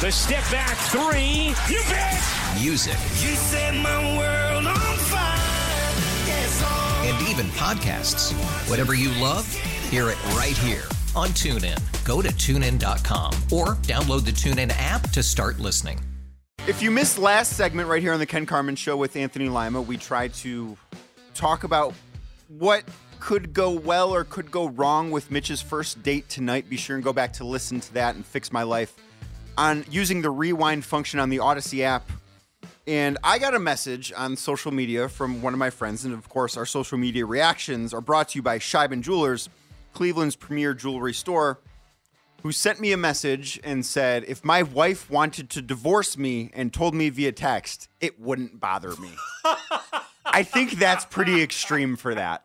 The step back three. You bet. Music. You set my world on fire. Yes. And even podcasts. Whatever you love, hear it right here on TuneIn. Go to tunein.com or download the TuneIn app to start listening. If you missed last segment right here on the Ken Carman Show with Anthony Lima, we tried to talk about what could go well or could go wrong with Mitch's first date tonight. Be sure and go back to listen to that and fix my life on using the rewind function on the Audacy app. And I got a message on social media from one of my friends, and of course, our social media reactions are brought to you by Sheiban Jewelers, Cleveland's premier jewelry store who sent me a message and said if my wife wanted to divorce me and told me via text, it wouldn't bother me. I think that's pretty extreme for that.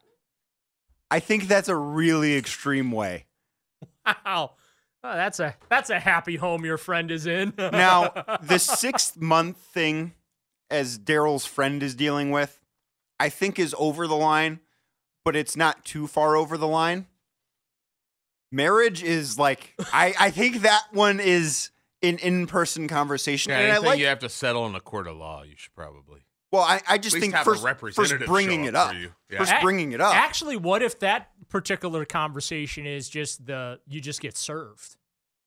I think that's a really extreme way. Wow. Oh, that's a that's a happy home your friend is in. Now, the sixth month thing, as Daryl's friend is dealing with, I think is over the line, but it's not too far over the line. Marriage is like I, I think that one is an in-person conversation. Yeah, and I anything like you have to settle in a court of law, you should probably. Well, I, I just think have a first, first bringing it up up. Yeah. First bringing it up. Actually, what if that particular conversation is just the you just get served?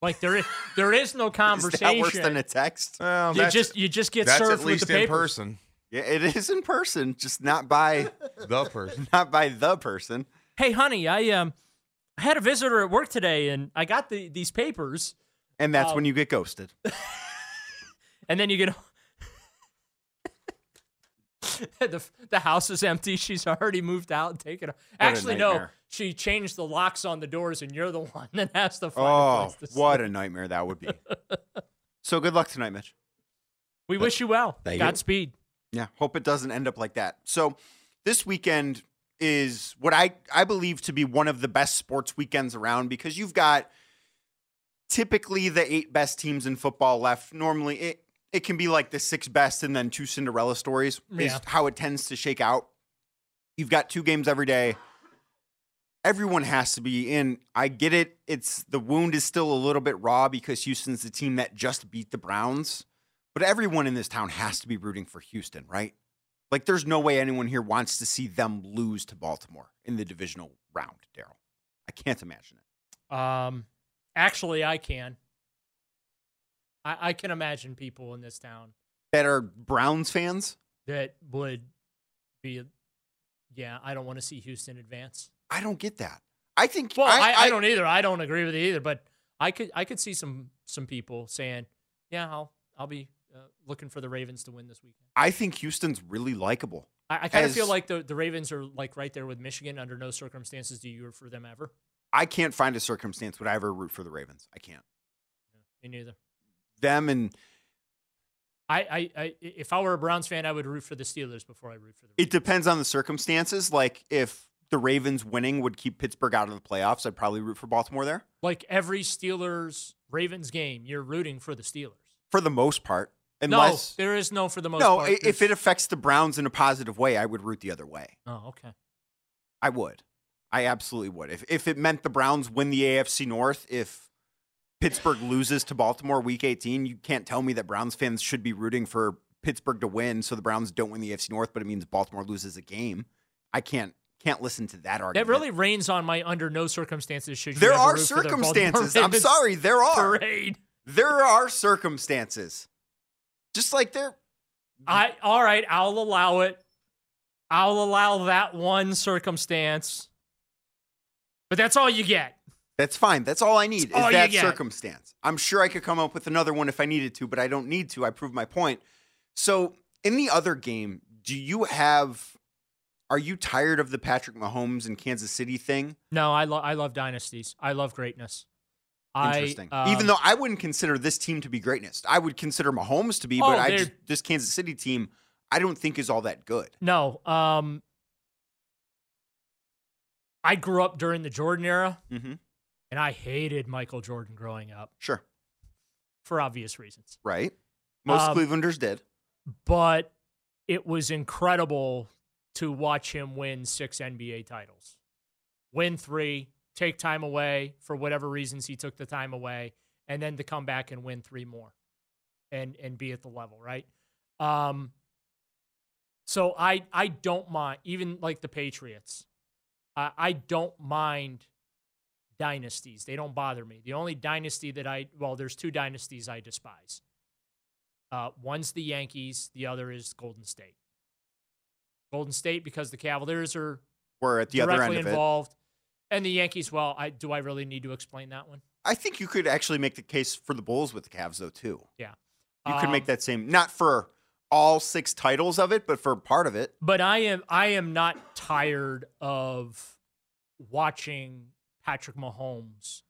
Like there is there is no is conversation. that worse than a text? Well, you just you just get that's served at with the in papers. person. Yeah, it is in person, just not by The person. not by the person. Hey, honey, I um I had a visitor at work today, and I got the these papers, And that's Um, when you get ghosted. and then you get. the the house is empty. She's already moved out and taken. Actually, no. She changed the locks on the doors, and you're the one that has to find a Oh, place to what sleep. a nightmare that would be. so good luck tonight, Mitch. We wish you well. Thank you. Godspeed. Yeah, hope it doesn't end up like that. So this weekend is what I I believe to be one of the best sports weekends around because you've got typically the eight best teams in football left. Normally it it can be like the six best and then two Cinderella stories is Yeah. how it tends to shake out. You've got two games every day. Everyone has to be in. I get it. It's the wound is still a little bit raw because Houston's the team that just beat the Browns. But everyone in this town has to be rooting for Houston, right? Like, there's no way anyone here wants to see them lose to Baltimore in the divisional round, Daryl. I can't imagine it. Um, actually, I can. I, I can imagine people in this town That are Browns fans? that would be, yeah, I don't want to see Houston advance. I don't get that. I think. Well, I, I, don't either. I don't agree with it either. But I could I could see some some people saying, yeah, I'll I'll be uh, looking for the Ravens to win this weekend. I think Houston's really likable. I, I kind of feel like the, the Ravens are like right there with Michigan. Under no circumstances do you root for them ever. I can't find a circumstance would I ever root for the Ravens. I can't. Me neither. Them and I, I, I if I were a Browns fan, I would root for the Steelers before I root for the. it depends on the circumstances. Like, if the Ravens winning would keep Pittsburgh out of the playoffs, I'd probably root for Baltimore there Like every Steelers Ravens game, you're rooting for the Steelers. for the most part. Unless no, there is no for the most no, part. if it affects the Browns in a positive way, I would root the other way. oh, okay. I would. I absolutely would. If if it meant the Browns win the AFC North, if Pittsburgh loses to Baltimore week 18, you can't tell me that Browns fans should be rooting for Pittsburgh to win so the Browns don't win the AFC North, but it means Baltimore loses a game. I can't can't listen to that argument. That really rains on my under no circumstances should you There are for the circumstances. I'm sorry, there are. Parade. There are circumstances. Just like there I all right, I'll allow it. I'll allow that one circumstance. But that's all you get. That's fine. That's all I need all is that circumstance. I'm sure I could come up with another one if I needed to, but I don't need to. I proved my point. So, in the other game, do you have are you tired of the Patrick Mahomes and Kansas City thing? No, I love I love dynasties. I love greatness. Interesting. I, um, Even though I wouldn't consider this team to be greatness, I would consider Mahomes to be, Oh, but I just this Kansas City team, I don't think is all that good. no, um, I grew up during the Jordan era, Mm-hmm. And I hated Michael Jordan growing up Sure, for obvious reasons. right. Most Um, Clevelanders did. But it was incredible to watch him win six NBA titles, win three, take time away for whatever reasons he took the time away, and then to come back and win three more, and and be at the level right. Um, so I I don't mind even like the Patriots. I I don't mind dynasties. They don't bother me. The only dynasty that I well, there's two dynasties I despise. Uh, one's the Yankees. The other is Golden State. Golden State because the Cavaliers are We're at the other directly end of it. involved, and the Yankees. Well, I do I really need to explain that one? I think you could actually make the case for the Bulls with the Cavs though too. Yeah, You could make Um, that same not for all six titles of it, but for part of it. But I am I am not tired of watching Patrick Mahomes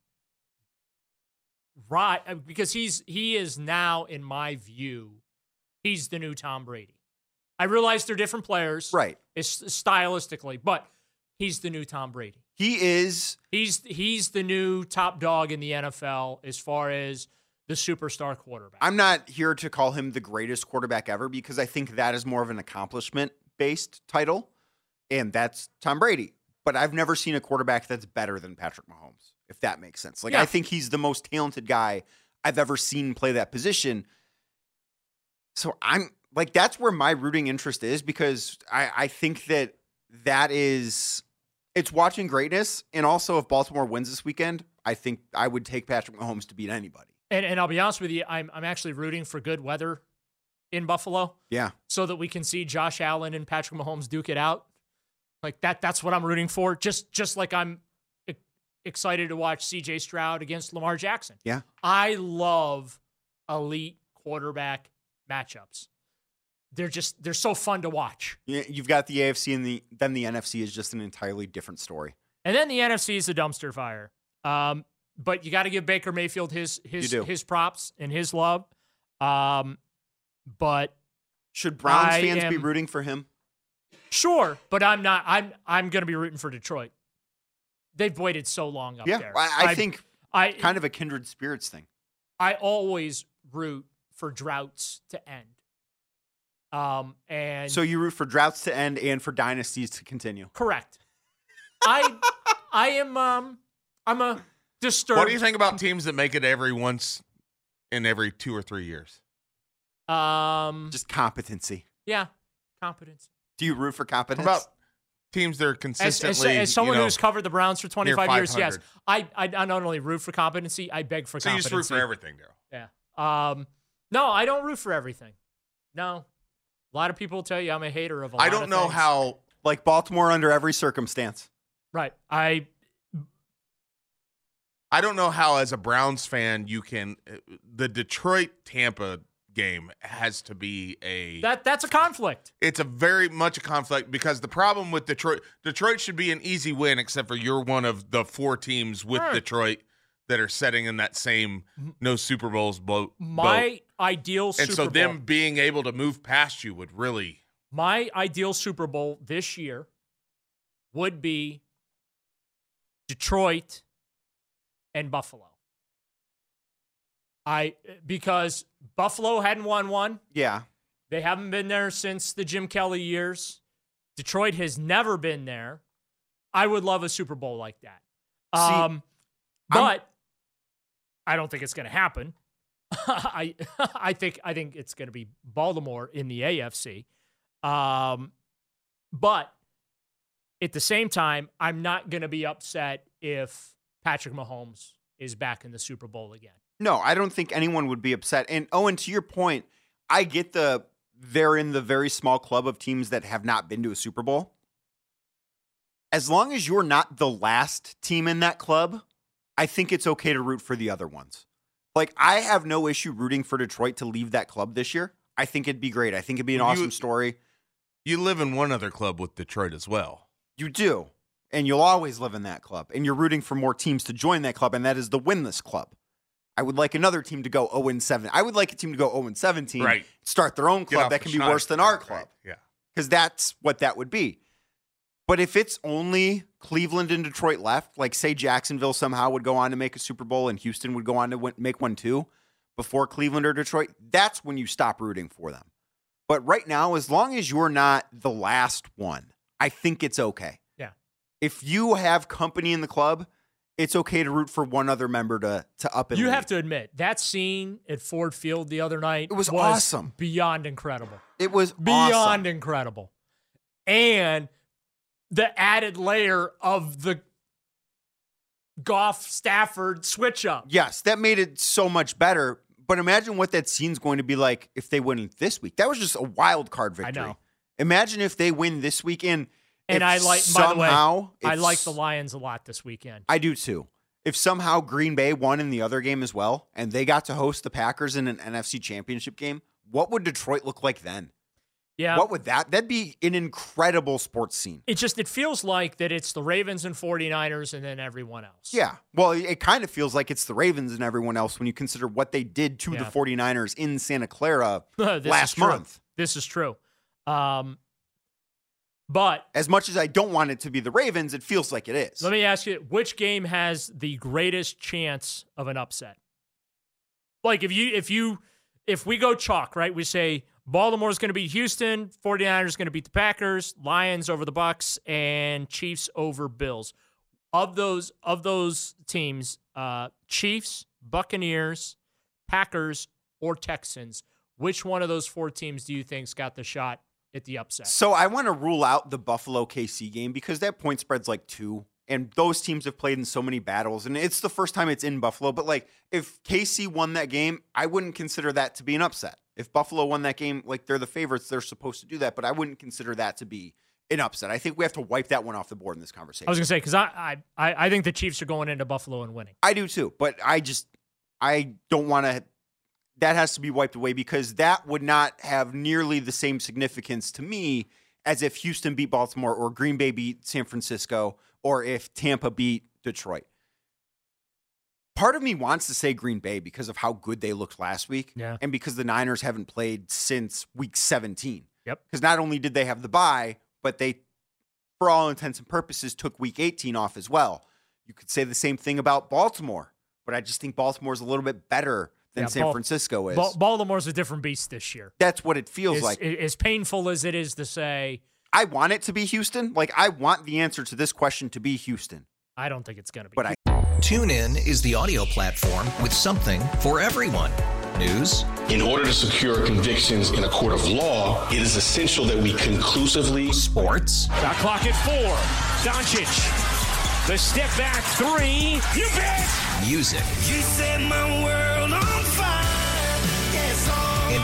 right uh, because he's he is now in my view he's the new Tom Brady. I realize they're different players, Right. It's stylistically, but he's the new Tom Brady. He is He's he's the new top dog in the NFL as far as the superstar quarterback. I'm not here to call him the greatest quarterback ever because I think that is more of an accomplishment based title, and that's Tom Brady. But I've never seen a quarterback that's better than Patrick Mahomes, if that makes sense. Like, Yeah. I think he's the most talented guy I've ever seen play that position. So I'm like, that's where my rooting interest is because I, I think that that is, it's watching greatness. And also, if Baltimore wins this weekend, I think I would take Patrick Mahomes to beat anybody. and and I'll be honest with you, I'm I'm actually rooting for good weather in Buffalo. Yeah. so that we can see Josh Allen and Patrick Mahomes duke it out. Like that that's what I'm rooting for. Just just like I'm excited to watch CJ Stroud against Lamar Jackson. Yeah. I love elite quarterback matchups. They're just they're so fun to watch. Yeah, You've got the AFC and the then the NFC is just an entirely different story. And then the NFC is a dumpster fire. Um, but you got to give Baker Mayfield his his his props and his love. Um, but Should Browns I fans be rooting for him? Sure, but I'm not. I'm I'm going to be rooting for Detroit. They've waited so long up Yeah, there. I, I think I kind of a kindred spirits thing. I always root for droughts to end. Um and So you root for droughts to end and for dynasties to continue. correct. I I am um I'm a disturbed. What do you think about teams that make it every once in every two or three years? Um Just competency. yeah, competence. Do you root for competence? about teams that are As, as, consistently? as someone you know, who's covered the Browns for 25 years, yes. I, I I not only root for competency, I beg for competency. so you just root for everything, Daryl. Yeah. Um, no, I don't root for everything. No. A lot of people tell you I'm a hater of a lot I don't of know things. how. like Baltimore under every circumstance. Right. I I don't know how, as a Browns fan, you can. uh, The Detroit Tampa game has to be a. that that's a conflict. it's a very much a conflict because the problem with Detroit, Detroit should be an easy win, except for you're one of the four teams with. Detroit that are setting in that same no Super Bowls boat. My boat. ideal and Super so Bowl. them being able to move past you would really. my ideal Super Bowl this year would be Detroit and Buffalo. I because Buffalo hadn't won one. Yeah. They haven't been there since the Jim Kelly years. Detroit has never been there. I would love a Super Bowl like that. See, um, but I don't think it's going to happen. I I think I think it's going to be Baltimore in the AFC. Um, but at the same time, I'm not going to be upset if Patrick Mahomes is back in the Super Bowl again. No, I don't think anyone would be upset. And Owen, to your point, I get the they're in the very small club of teams that have not been to a Super Bowl. As long as you're not the last team in that club, I think it's okay to root for the other ones. Like I have no issue rooting for Detroit to leave that club this year. I think it'd be great. I think it'd be an you- awesome story. You live in one other club with Detroit as well. You do. and you'll always live in that club. And you're rooting for more teams to join that club, and that is the winless club. I would like another team to go 0 7. I would like a team to go 0 17, Right. start their own club that can be schneid. worse than our Right, club Yeah. because that's what that would be. But if it's only Cleveland and Detroit left, like say Jacksonville somehow would go on to make a Super Bowl and Houston would go on to win, make one too before Cleveland or Detroit, that's when you stop rooting for them. But right now, as long as you're not the last one, I think it's okay. Yeah. If you have company in the club, it's okay to root for one other member to to up and You leave. have to admit that scene at Ford Field the other night It was awesome. beyond incredible, It was beyond awesome. incredible, and the added layer of the Goff Stafford switch up. Yes, that made it so much better. But imagine what that scene's going to be like if they win this week. That was just a wild card I victory. know. Imagine if they win this week And if I like, by the way, I like the Lions a lot this weekend. I do too. If somehow Green Bay won in the other game as well, and they got to host the Packers in an NFC Championship game, what would Detroit look like then? Yeah. What would that? That'd be an incredible sports scene. it just it feels like that it's the Ravens and 49ers and then everyone else. Yeah. Well, it- it kind of feels like it's the Ravens and everyone else when you consider what they did to the Yeah. 49ers in Santa Clara last month. This is true. Um, but As much as I don't want it to be the Ravens, it feels like it is. let me ask you, which game has the greatest chance of an upset? Like if you if you if we go chalk, right? We say Baltimore's going to beat Houston, 49ers going to beat the Packers, Lions over the Bucks and Chiefs over Bills. Of those of those teams, uh Chiefs, Buccaneers, Packers or Texans, which one of those four teams do you think's got the shot at the upset? So I want to rule out the Buffalo KC game because that point spread's like two. And those teams have played in so many battles. And it's the first time it's in Buffalo. But like if KC won that game, I wouldn't consider that to be an upset. If Buffalo won that game, like they're the favorites, they're supposed to do that. But I wouldn't consider that to be an upset. I think we have to wipe that one off the board in this conversation. I was gonna say because I, I I I think the Chiefs are going into Buffalo and winning. I do too, but I just I don't want to. That has to be wiped away because that would not have nearly the same significance to me as if Houston beat Baltimore or Green Bay beat San Francisco or if Tampa beat Detroit. Part of me wants to say Green Bay because of how good they looked last week, Yeah. and because the Niners haven't played since Week 17. Yep. Because not only did they have the bye, but they, for all intents and purposes, took Week 18 off as well. You could say the same thing about Baltimore, but I just think Baltimore's a little bit better than Yeah, San Bal- Francisco is. Ba- Baltimore's a different beast this year. That's what it feels As, like. as painful as it is to say, I want it to be Houston. Like I want the answer to this question to be Houston, I don't think it's gonna be. but I TuneIn is the audio platform with something for everyone. News, In order to secure convictions in a court of law, it is essential that we conclusively sports, Shot clock at four. Doncic. The step back three. You bet. music, You set my world on fire. Yes.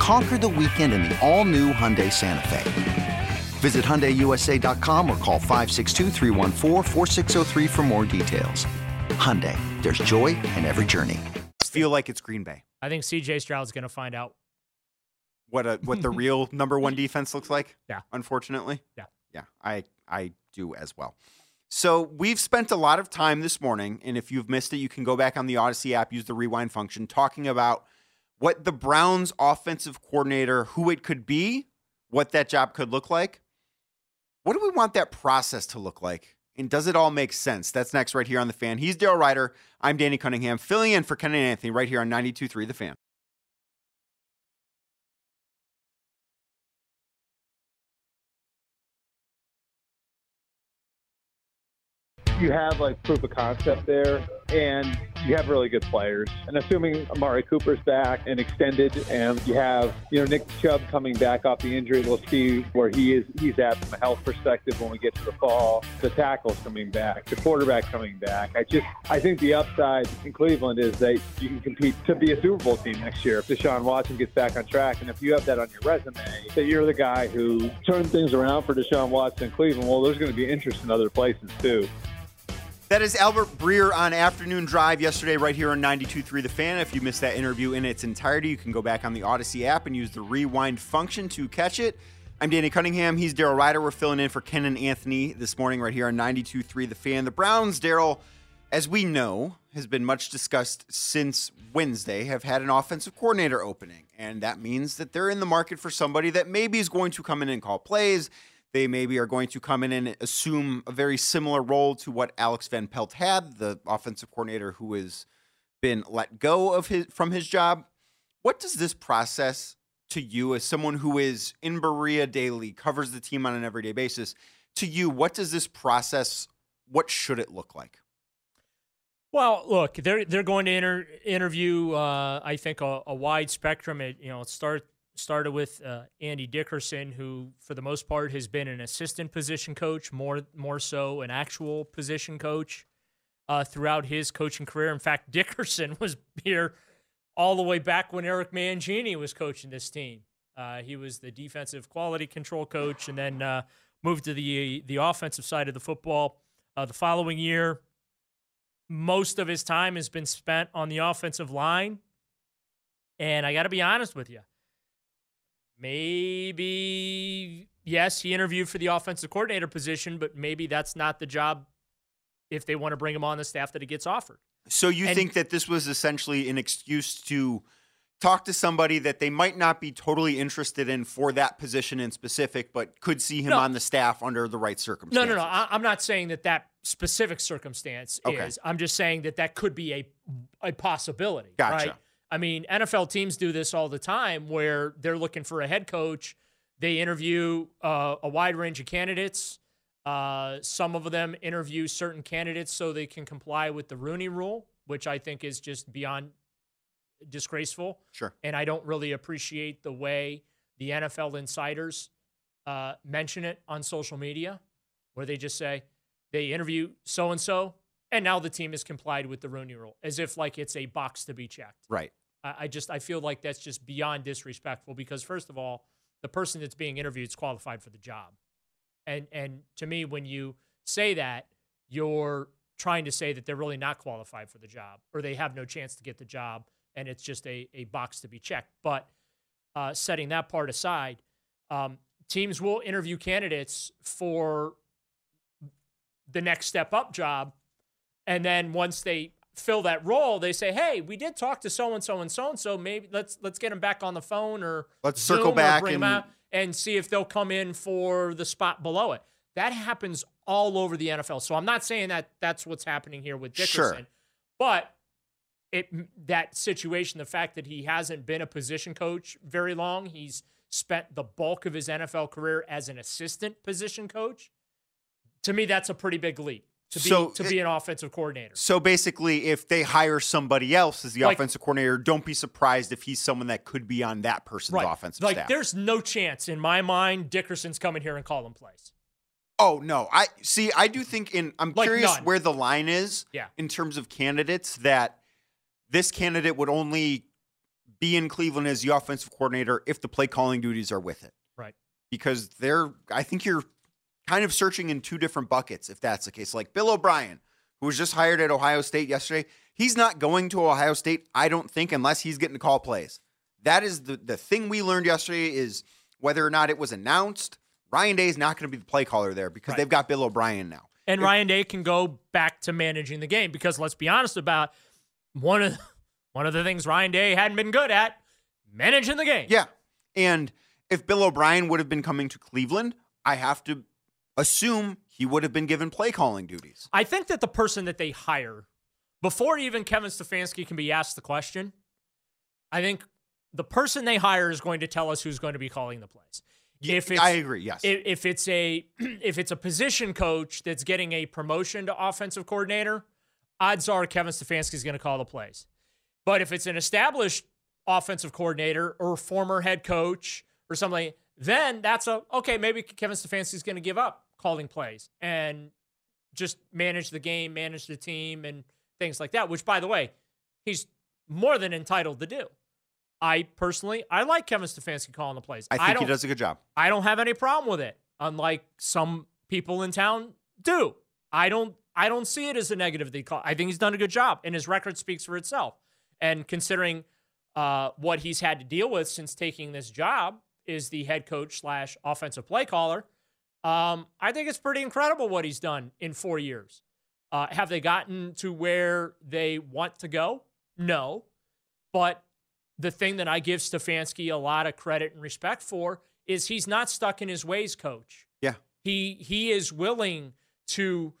Conquer the weekend in the all new Hyundai Santa Fe. Visit HyundaiUSA.com or call 562-314-4603 for more details. Hyundai, there's joy in every journey. feel like it's Green Bay. I think CJ Stroud's gonna find out. What a what the real number one defense looks like. Yeah. unfortunately. Yeah. yeah. I I do as well. So we've spent a lot of time this morning, and if you've missed it, you can go back on the Audacy app, use the rewind function, talking about what the Browns offensive coordinator, who it could be, what that job could look like. What do we want that process to look like? And does it all make sense? That's next right here on The Fan. He's Daryl Ruiter. I'm Danny Cunningham, filling in for Ken and Anthony right here on 92.3 The Fan. You have like proof of concept there, and you have really good players. And assuming Amari Cooper's back and extended, and you have you know Nick Chubb coming back off the injury, we'll see where he is. He's at from a health perspective when we get to the fall. The tackles coming back, the quarterback coming back. I just I think the upside in Cleveland is that you can compete to be a Super Bowl team next year if Deshaun Watson gets back on track, and if you have that on your resume, that you're the guy who turned things around for Deshaun Watson in Cleveland. Well, there's going to be interest in other places too. That is Albert Breer on Afternoon Drive yesterday, right here on 92.3 The Fan. If you missed that interview in its entirety, you can go back on the Audacy app and use the rewind function to catch it. I'm Danny Cunningham. He's Daryl Ruiter. We're filling in for Ken and Anthony this morning, right here on 92.3 The Fan. The Browns, Daryl, as we know, has been much discussed since Wednesday, have had an offensive coordinator opening. And that means that they're in the market for somebody that maybe is going to come in and call plays they maybe are going to come in and assume a very similar role to what Alex Van Pelt had, the offensive coordinator who has been let go of his from his job. What does this process to you as someone who is in Berea daily, covers the team on an everyday basis, to you, what does this process what should it look like? Well, look, they're they're going to inter- interview. Uh, I think a, a, wide spectrum. It you know start started with uh, Andy Dickerson, who for the most part has been an assistant position coach, more more so an actual position coach uh, throughout his coaching career. In fact, Dickerson was here all the way back when Eric Mangini was coaching this team. Uh, he was the defensive quality control coach, and then uh, moved to the the offensive side of the football. Uh, the following year, most of his time has been spent on the offensive line. And I got to be honest with you, maybe yes, he interviewed for the offensive coordinator position, but maybe that's not the job if they want to bring him on the staff that he gets offered. So you and, think that this was essentially an excuse to talk to somebody that they might not be totally interested in for that position in specific, but could see him no, on the staff under the right circumstances? No, no, no. I, am not saying that that specific circumstance okay. is. I'm just saying that that could be a a possibility. Gotcha. Right? I mean, NFL teams do this all the time where they're looking for a head coach. They interview uh, a wide range of candidates. Uh, some of them interview certain candidates so they can comply with the Rooney rule, which I think is just beyond disgraceful. Sure. And I don't really appreciate the way the NFL insiders uh, mention it on social media, where they just say they interview so and so, and now the team has complied with the Rooney rule, as if like it's a box to be checked. Right. I just I feel like that's just beyond disrespectful because first of all, the person that's being interviewed is qualified for the job, and and to me, when you say that, you're trying to say that they're really not qualified for the job or they have no chance to get the job, and it's just a a box to be checked. But uh, setting that part aside, um, teams will interview candidates for the next step up job, and then once they fill that role, they say, "Hey, we did talk to so and so and so and so. Maybe let's let's get them back on the phone or let's Zoom circle back and out and see if they'll come in for the spot below it." That happens all over the NFL. So I'm not saying that that's what's happening here with Dickerson, sure. but it that situation, the fact that he hasn't been a position coach very long, he's spent the bulk of his NFL career as an assistant position coach. To me, that's a pretty big leap to be so to be an offensive coordinator. So basically, if they hire somebody else as the like, offensive coordinator, don't be surprised if he's someone that could be on that person's right. offensive like, staff. There's no chance in my mind Dickerson's coming here and calling plays. Oh no, I see. I do think in. I'm like curious none. where the line is. Yeah. In terms of candidates, that this candidate would only be in Cleveland as the offensive coordinator if the play calling duties are with it. Right. Because they're. I think you're kind of searching in two different buckets if that's the case. Like Bill O'Brien, who was just hired at Ohio State yesterday, he's not going to Ohio State, I don't think, unless he's getting to call plays. That is the, the thing we learned yesterday is whether or not it was announced, Ryan Day is not going to be the play caller there because right. they've got Bill O'Brien now. And if, Ryan Day can go back to managing the game because let's be honest about one of one of the things Ryan Day hadn't been good at, managing the game. Yeah. And if Bill O'Brien would have been coming to Cleveland, I have to assume he would have been given play calling duties. I think that the person that they hire, before even Kevin Stefanski can be asked the question, I think the person they hire is going to tell us who's going to be calling the plays. If it's, I agree. Yes. if, if it's a if it's a position coach that's getting a promotion to offensive coordinator, odds are Kevin Stefanski is going to call the plays. But if it's an established offensive coordinator or former head coach or something, then that's a okay. Maybe Kevin Stefanski is going to give up calling plays and just manage the game, manage the team, and things like that. Which, by the way, he's more than entitled to do. I personally, I like Kevin Stefanski calling the plays. I think he don't- does a good job. I don't have any problem with it, unlike some people in town do. I don't I don't see it as a negative that he call. I think he's done a good job, and his record speaks for itself. And considering uh, what he's had to deal with since taking this job is the head coach slash offensive play caller, um, I think it's pretty incredible what he's done in four years. Uh, have they gotten to where they want to go? No, but the thing that I give Stefanski a lot of credit and respect for is he's not stuck in his ways, coach. Yeah. He he is willing to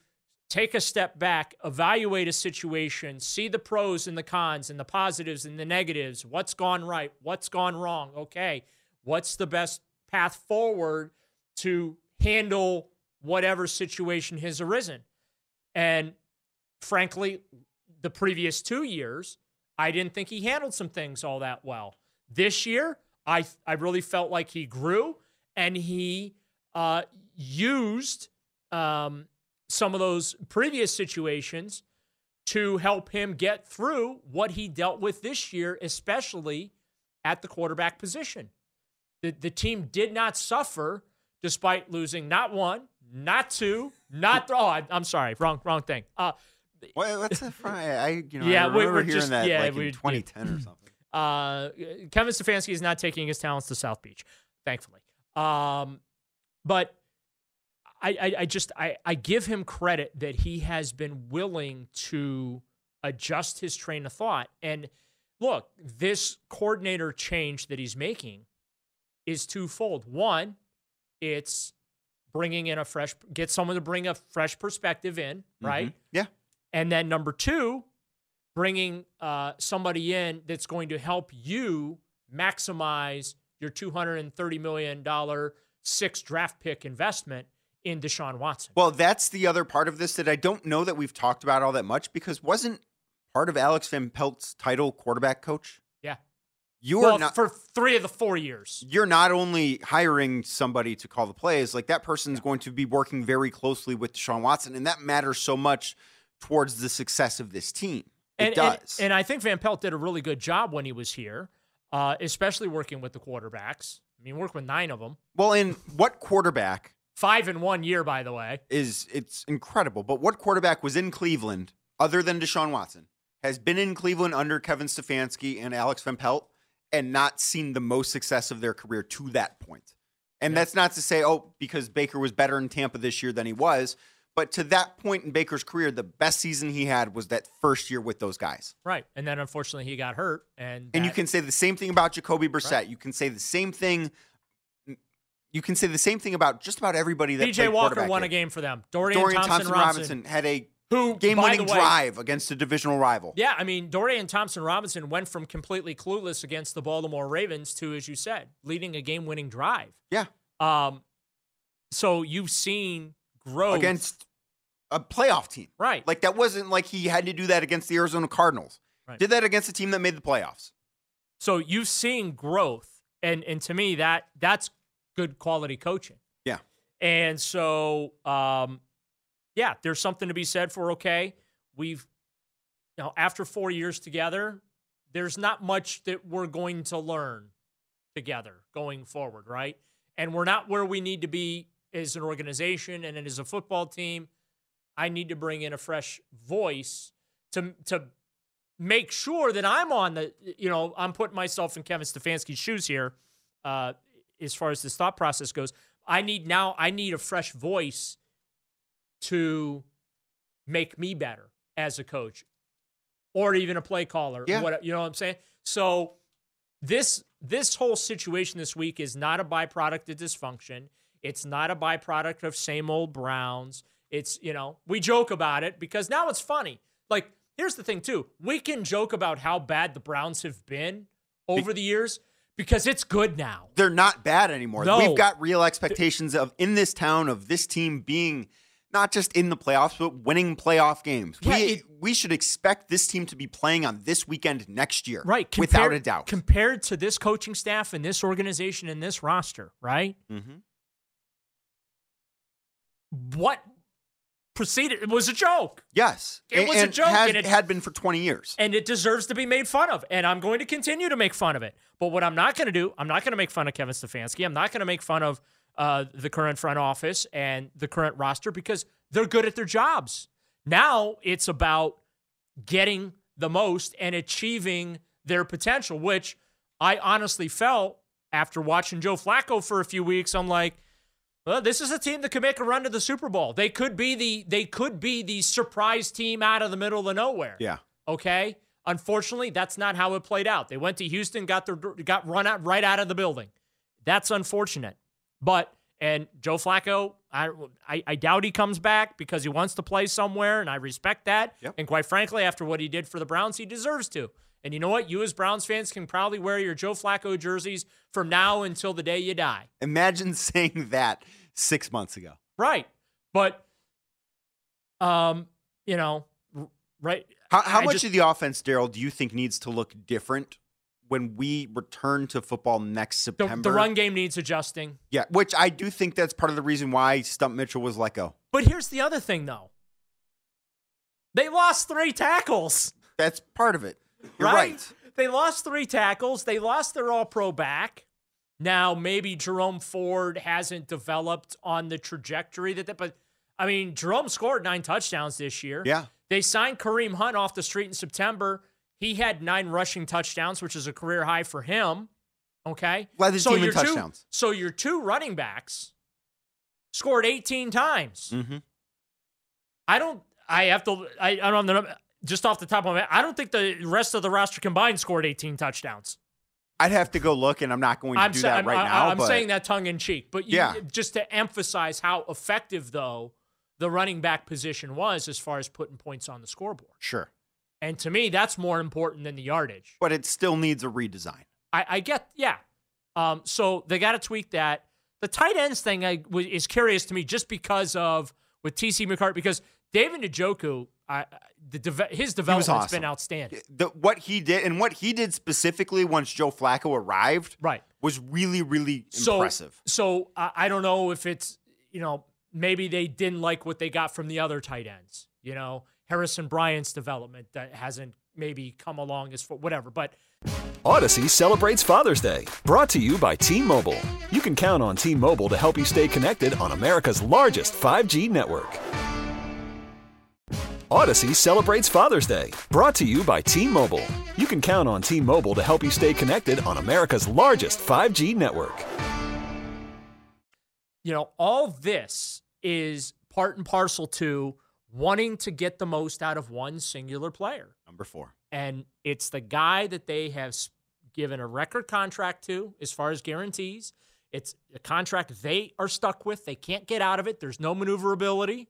take a step back, evaluate a situation, see the pros and the cons and the positives and the negatives, what's gone right, what's gone wrong. Okay. What's the best path forward to handle whatever situation has arisen? And frankly, the previous two years, I didn't think he handled some things all that well. This year, I I really felt like he grew and he uh, used um, some of those previous situations to help him get through what he dealt with this year, especially at the quarterback position. The, the team did not suffer despite losing not one, not two, not th- oh, I, I'm sorry, wrong wrong thing. Uh, What, what's that from? I, you know, Yeah, I we- remember we're hearing just- that yeah, like we- in 2010 or something. uh, Kevin Stefanski is not taking his talents to South Beach, thankfully. Um, but I, I, I just I, I give him credit that he has been willing to adjust his train of thought. And look, this coordinator change that he's making is twofold. One, it's bringing in a fresh, get someone to bring a fresh perspective in, right? Mhm. Yeah. And then number two, bringing uh, somebody in that's going to help you maximize your $230 million six draft pick investment in Deshaun Watson. Well, that's the other part of this that I don't know that we've talked about all that much because wasn't part of Alex Van Pelt's title quarterback coach? Yeah. You're well, not for three of the four years. you're not only hiring somebody to call the plays, like that person's going to be working very closely with Deshaun Watson, and that matters so much towards the success of this team. It and, does. And, and I think Van Pelt did a really good job when he was here, uh, especially working with the quarterbacks. I mean, work with nine of them. well, in what quarterback Five in one year, by the way. is it's incredible, but what quarterback was in Cleveland other than Deshaun Watson has been in Cleveland under Kevin Stefanski and Alex Van Pelt and not seen the most success of their career to that point. And that's not to say, oh, because Baker was better in Tampa this year than he was, but to that point in Baker's career, the best season he had was that first year with those guys. Right. And then unfortunately he got hurt. And, And you can say the same thing about Jacoby Brissett. You can say the same thing. Mm, you can say the same thing about just about everybody that PJ played Walker won a game for them. Dorian, Dorian Thompson, Thompson Robinson, Robinson had a who game-winning by the way- drive against a divisional rival. Yeah, I mean, Dorian Thompson Robinson went from completely clueless against the Baltimore Ravens to, as you said, leading a game winning drive. Yeah, Um, so you've seen growth against a playoff team. Right. Like that wasn't like he had to do that against the Arizona Cardinals. Right. Did that against a team that made the playoffs. So you've seen growth, and and to me that that's good quality coaching. Yeah. And so, um, yeah, there's something to be said for okay, we've, you know, after four years together, there's not much that we're going to learn together going forward, right? And we're not where we need to be as an organization and as a football team. I need to bring in a fresh voice to to make sure that I'm on the, you know, I'm putting myself in Kevin Stefanski's shoes here, uh, as far as this thought process goes. I need now, I need a fresh voice to make me better as a coach or even a play caller. Yeah. What, you know what I'm saying? So this this whole situation this week is not a byproduct of dysfunction. It's not a byproduct of same old Browns. It's, you know, we joke about it because now it's funny. Like, here's the thing, too. We can joke about how bad the Browns have been over the years because it's good now. They're not bad anymore. No. We've got real expectations of in this town of this team being not just in the playoffs, but winning playoff games. Yeah, we it- we should expect this team to be playing on this weekend next year. Right. without a doubt. Compared to this coaching staff and this organization and this roster, right? mm-hmm. What proceeded it was a joke. Yes. It And- was a joke, Has, and it- had been for 20 years. and it deserves to be made fun of. And I'm going to continue to make fun of it. But what I'm not going to do, I'm not going to make fun of Kevin Stefanski. I'm not going to make fun of uh, the current front office and the current roster because they're good at their jobs. Now it's about getting the most and achieving their potential, which I honestly felt after watching Joe Flacco for a few weeks. I'm like, well, this is a team that could make a run to the Super Bowl. They could be the they could be the surprise team out of the middle of nowhere. Yeah. Okay. Unfortunately, that's not how it played out. They went to Houston, got their got run out right out of the building. That's unfortunate. But and Joe Flacco, I, I I doubt he comes back because he wants to play somewhere, and I respect that. Yep. And quite frankly, after what he did for the Browns, he deserves to. And you know what? You as Browns fans can probably wear your Joe Flacco jerseys from now until the day you die. Imagine saying that six months ago. Right. But um, you know, right How, how much just- of the offense, Daryl, do you think needs to look different when we return to football next September? the run game needs adjusting. Yeah, which I do think that's part of the reason why Stump Mitchell was let go. But here's the other thing though. They lost three tackles. That's part of it. You're right. They lost three tackles. They lost their all pro back. Now, maybe Jerome Ford hasn't developed on the trajectory that, but I mean, Jerome scored nine touchdowns this year. Yeah. They signed Kareem Hunt off the street in September. He had nine rushing touchdowns, which is a career high for him. Okay. Led the team in your two- touchdowns. so your two running backs scored 18 times. Mm-hmm. I don't. I have to. I, I don't have the number. Just off the top of my head, I don't think the rest of the roster combined scored 18 touchdowns. I'd have to go look, and I'm not going to I'm, do sa- that I'm, right I- now. I'm but saying that tongue in cheek, but you, Yeah. just to emphasize how effective though the running back position was as far as putting points on the scoreboard. Sure. And to me, that's more important than the yardage. But it still needs a redesign. I, I get, yeah. Um, so they got to tweak that. The tight ends thing I, w- is curious to me just because of with TC McCart because David Njoku, I, the deve- his development's awesome. been outstanding. The, what he did and what he did specifically once Joe Flacco arrived Right. was really, really So, impressive. So I don't know if it's you know maybe they didn't like what they got from the other tight ends. You know Harrison Bryant's development that hasn't maybe come along as for whatever, but Audacy celebrates Father's Day, brought to you by T Mobile. You can count on T Mobile to help you stay connected on America's largest 5G network. Audacy celebrates Father's Day, brought to you by T Mobile. You can count on T Mobile to help you stay connected on America's largest 5G network. you know, all this is part and parcel to wanting to get the most out of one singular player. Number four. And it's the guy that they have given a record contract to as far as guarantees. It's a contract they are stuck with. They can't get out of it. There's no maneuverability,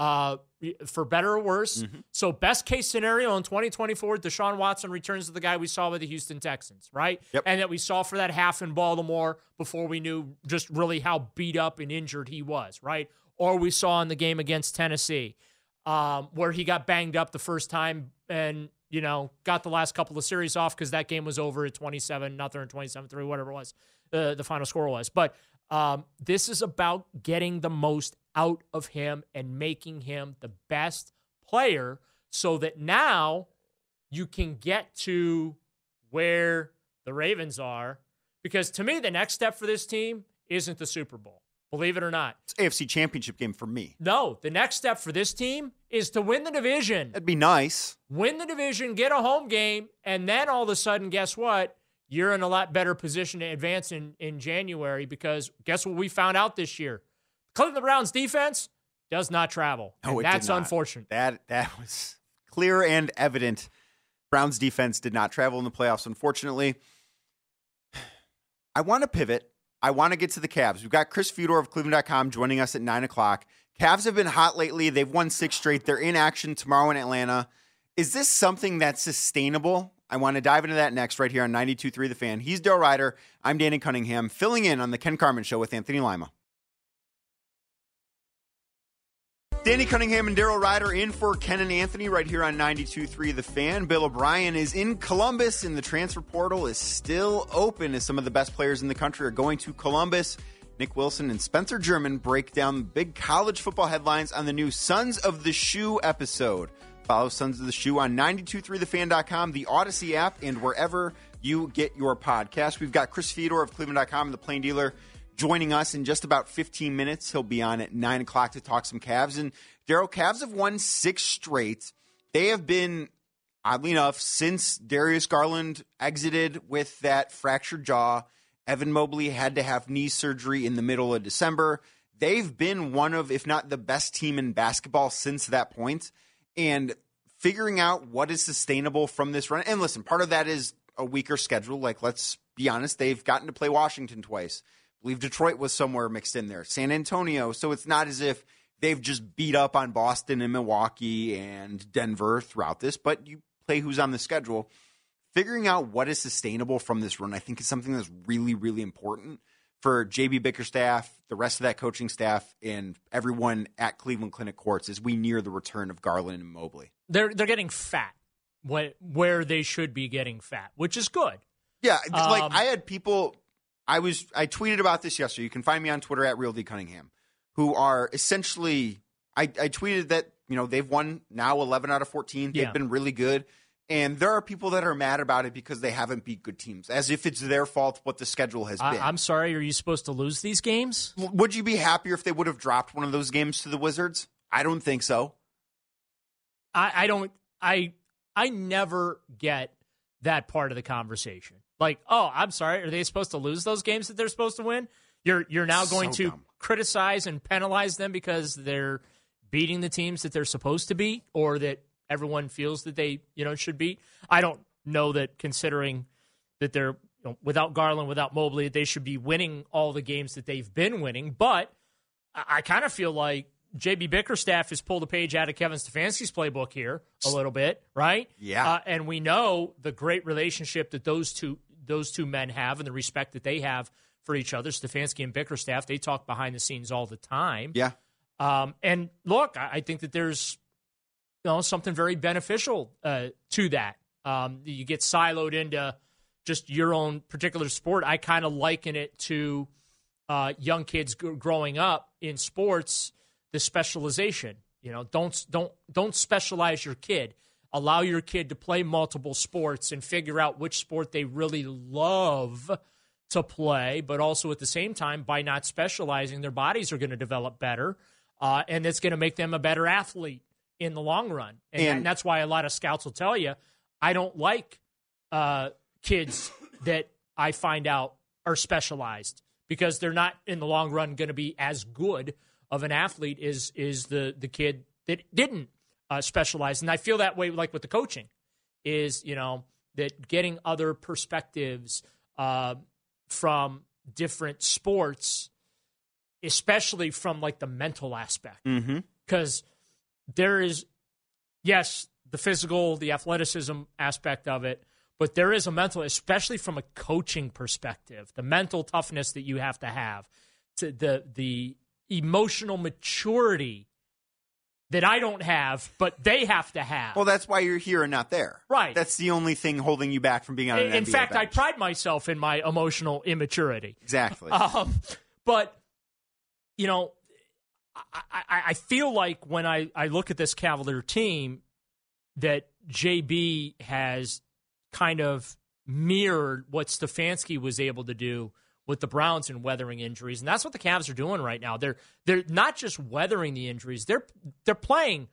uh, for better or worse. So, best case scenario in 2024, Deshaun Watson returns to the guy we saw with the Houston Texans, right? Yep. And that we saw for that half in Baltimore before we knew just really how beat up and injured he was, right? Or we saw in the game against Tennessee, um, where he got banged up the first time and you know got the last couple of series off because that game was over at 27 nothing or 27 3 whatever it was uh, the final score was but um, this is about getting the most out of him and making him the best player so that now you can get to where the Ravens are. Because to me, the next step for this team isn't the Super Bowl, believe it or not. It's AFC Championship game for me. No, the next step for this team is to win the division. That'd be nice. Win the division, get a home game, and then all of a sudden, guess what? You're in a lot better position to advance in, in January because guess what we found out this year? Cleveland Browns defense does not travel. No, and that's unfortunate. That that was clear and evident. Browns defense did not travel in the playoffs, unfortunately. I want to pivot. I want to get to the Cavs. We've got Chris Fedor of Cleveland.com joining us at nine o'clock. Cavs have been hot lately. They've won six straight. They're in action tomorrow in Atlanta. Is this something that's sustainable? I want to dive into that next right here on 92.3 The Fan. He's Dale Ruiter. I'm Danny Cunningham, filling in on the Ken Carman Show with Anthony Lima. Danny Cunningham and Daryl Ruiter in for Ken and Anthony right here on 92.3 The Fan. Bill O'Brien is in Columbus, and the transfer portal is still open as some of the best players in the country are going to Columbus. Nick Wilson and Spencer German break down the big college football headlines on the new Sons of the Shoe episode. Follow Sons of the Shoe on 923thefan.com, the Audacy app, and wherever you get your podcast. We've got Chris Fedor of Cleveland.com and the Plain Dealer joining us in just about 15 minutes. He'll be on at 9 o'clock to talk some Cavs. And Daryl, Cavs have won six straight. They have been, oddly enough, since Darius Garland exited with that fractured jaw, Evan Mobley had to have knee surgery in the middle of December. They've been one of, if not the best team in basketball since that point. And figuring out what is sustainable from this run. And listen, part of that is a weaker schedule. Like, let's be honest, they've gotten to play Washington twice believe Detroit was somewhere mixed in there, San Antonio. So it's not as if they've just beat up on Boston and Milwaukee and Denver throughout this, but you play who's on the schedule. Figuring out what is sustainable from this run, I think, is something that's really, really important for JB Bickerstaff, the rest of that coaching staff, and everyone at Cleveland Clinic Courts as we near the return of Garland and Mobley. They're they're getting fat where they should be getting fat, which is good. Yeah, like um, I had people I was I tweeted about this yesterday. You can find me on Twitter at Real D Cunningham, who are essentially I, I tweeted that you know they've won now eleven out of fourteen. They've yeah. been really good. And there are people that are mad about it because they haven't beat good teams, as if it's their fault what the schedule has I, been. I'm sorry, are you supposed to lose these games? Would you be happier if they would have dropped one of those games to the Wizards? I don't think so. I, I don't. I I never get that part of the conversation. Like, oh, I'm sorry, are they supposed to lose those games that they're supposed to win? You're you're now going So to dumb. criticize and penalize them because they're beating the teams that they're supposed to beat or that everyone feels that they, you know, should beat. I don't know that considering that they're you know, without Garland, without Mobley, they should be winning all the games that they've been winning, but I, I kind of feel like JB Bickerstaff has pulled a page out of Kevin Stefanski's playbook here a little bit, right? Yeah. Uh, and we know the great relationship that those two those two men have and the respect that they have for each other. Stefanski and Bickerstaff, they talk behind the scenes all the time. Yeah. Um, and look, I, I think that there's you know something very beneficial uh, to that. Um, you get siloed into just your own particular sport. I kind of liken it to uh, young kids g- growing up in sports the specialization. You know, don't don't don't specialize your kid. Allow your kid to play multiple sports and figure out which sport they really love to play, but also at the same time, by not specializing, their bodies are going to develop better, uh, and it's going to make them a better athlete in the long run. And, And- and that's why a lot of scouts will tell you, I don't like uh, kids that I find out are specialized because they're not in the long run going to be as good of an athlete is is the the kid that didn't uh, specialize. And I feel that way like with the coaching is you know that getting other perspectives uh, from different sports, especially from like the mental aspect, Mm-hmm. because there is yes the physical, the athleticism aspect of it. But there is a mental, especially from a coaching perspective, the mental toughness that you have to have, to the the emotional maturity that I don't have, but they have to have. Well, that's why you're here and not there. Right. That's the only thing holding you back from being on an in NBA fact, I pride myself in my emotional immaturity. Exactly. Um, but you know, I, I, I feel like when I, I look at this Cavalier team, that JB has kind of mirrored what Stefanski was able to do with the Browns and weathering injuries, and that's what the Cavs are doing right now. They're they're not just weathering the injuries; they're they're playing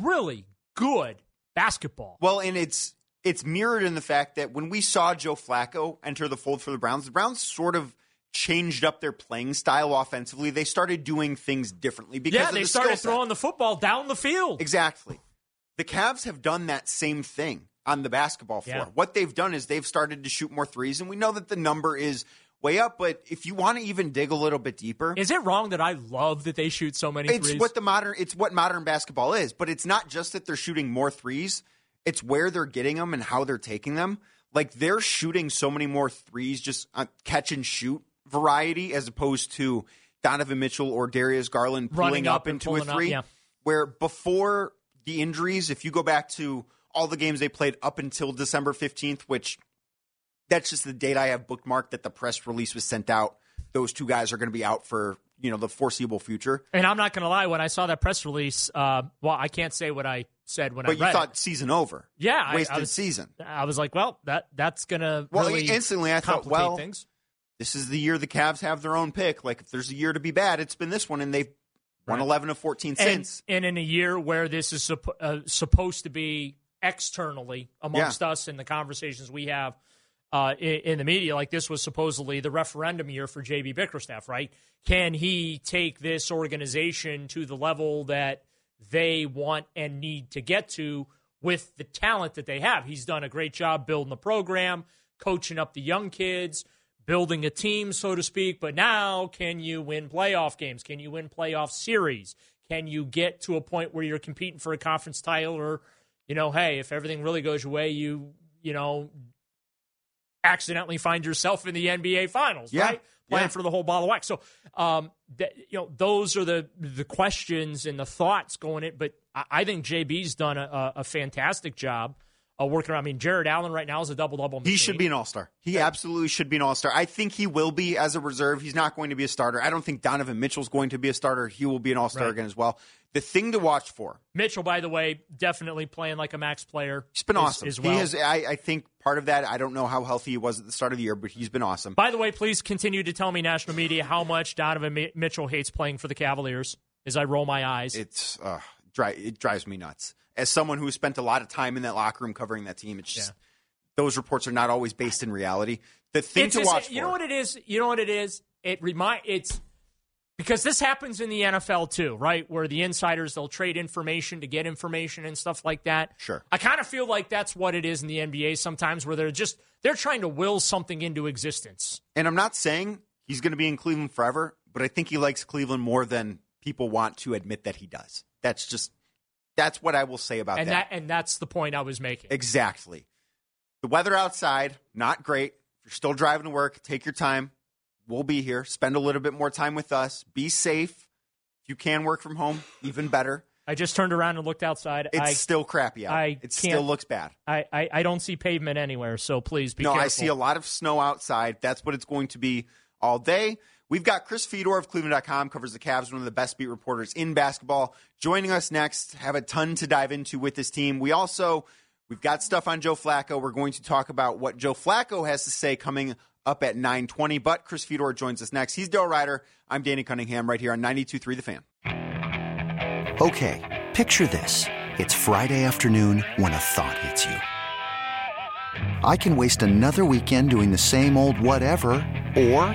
really good basketball. Well, and it's it's mirrored in the fact that when we saw Joe Flacco enter the fold for the Browns, the Browns sort of changed up their playing style offensively. They started doing things differently because yeah, they the started throwing the football down the field. Exactly. The Cavs have done that same thing on the basketball floor. Yeah. What they've done is they've started to shoot more threes, and we know that the number is way up. But if you want to even dig a little bit deeper, Is it wrong that I love that they shoot so many it's threes? what the modern it's what modern basketball is. But it's not just that they're shooting more threes. It's where they're getting them and how they're taking them. Like they're shooting so many more threes, just uh, catch and shoot variety, as opposed to Donovan Mitchell or Darius Garland pulling up, up into a pulling up, three. yeah. Where before the injuries, if you go back to all the games they played up until December 15th, which that's just the date I have bookmarked that the press release was sent out. Those two guys are going to be out for you know the foreseeable future. And I'm not going to lie, when I saw that press release, uh, well, I can't say what I said when But I you thought it. season over. Yeah, I- I wasted was- season. I was like, well, that that's going to Well, really instantly I thought, well, things. this is the year the Cavs have their own pick. Like if there's a year to be bad, it's been this one, and they've won 11 of 14 since. and in a year where this is suppo- uh, supposed to be externally amongst us and the conversations we have uh, in, in the media, like this was supposedly the referendum year for JB Bickerstaff, right? Can he take this organization to the level that they want and need to get to with the talent that they have? He's done a great job building the program, coaching up the young kids, building a team, so to speak. But now, can you win playoff games? Can you win playoff series? Can you get to a point where you're competing for a conference title or, you know, hey, if everything really goes your way, you, you know, accidentally find yourself in the NBA finals, Yeah. right? Playing Yeah. for the whole ball of wax. So, um, that, you know, those are the the questions and the thoughts going in. But I, I think JB's done a, a fantastic job uh, working around. I mean, Jarrett Allen right now is a double double. He should be an all star. He absolutely should be an all star. I think he will be as a reserve. He's not going to be a starter. I don't think Donovan Mitchell's going to be a starter. He will be an all star Right. again as well. The thing to watch for, Mitchell, by the way, definitely playing like a max player. he's been as- awesome. as well. He has. I, I think part of that. I don't know how healthy he was at the start of the year, but he's been awesome. By the way, please continue to tell me, national media, how much Donovan Mitchell hates playing for the Cavaliers as I roll my eyes. It's uh, dri- it drives me nuts. As someone who spent a lot of time in that locker room covering that team, it's just those reports are not always based in reality. The thing It's to just- watch You for, know what it is? You know what it is? It remind it's because this happens in the NFL too, right? Where the insiders they'll trade information to get information and stuff like that. Sure. I kind of feel like that's what it is in the NBA sometimes, where they're just they're trying to will something into existence. and I'm not saying he's going to be in Cleveland forever, but I think he likes Cleveland more than people want to admit that he does. That's just that's what I will say about and that. that and that's the point I was making. Exactly. The weather outside, not great. If you're still driving to work, take your time. We'll be here. Spend a little bit more time with us. Be safe. If you can work from home, even better. I just turned around and looked outside. It's I, still crappy out. I it still looks bad. I, I, I don't see pavement anywhere, so please be no, careful. I see a lot of snow outside. That's what it's going to be all day. We've got Chris Fedor of Cleveland.com, covers the Cavs, one of the best beat reporters in basketball. Joining us next, have a ton to dive into with this team. We also, we've got stuff on Joe Flacco. We're going to talk about what Joe Flacco has to say coming up at 920. But Chris Fedor joins us next. He's Dale Ryder. I'm Danny Cunningham right here on 92.3 The Fan. Okay, picture this. It's Friday afternoon when a thought hits you. I can waste another weekend doing the same old whatever, or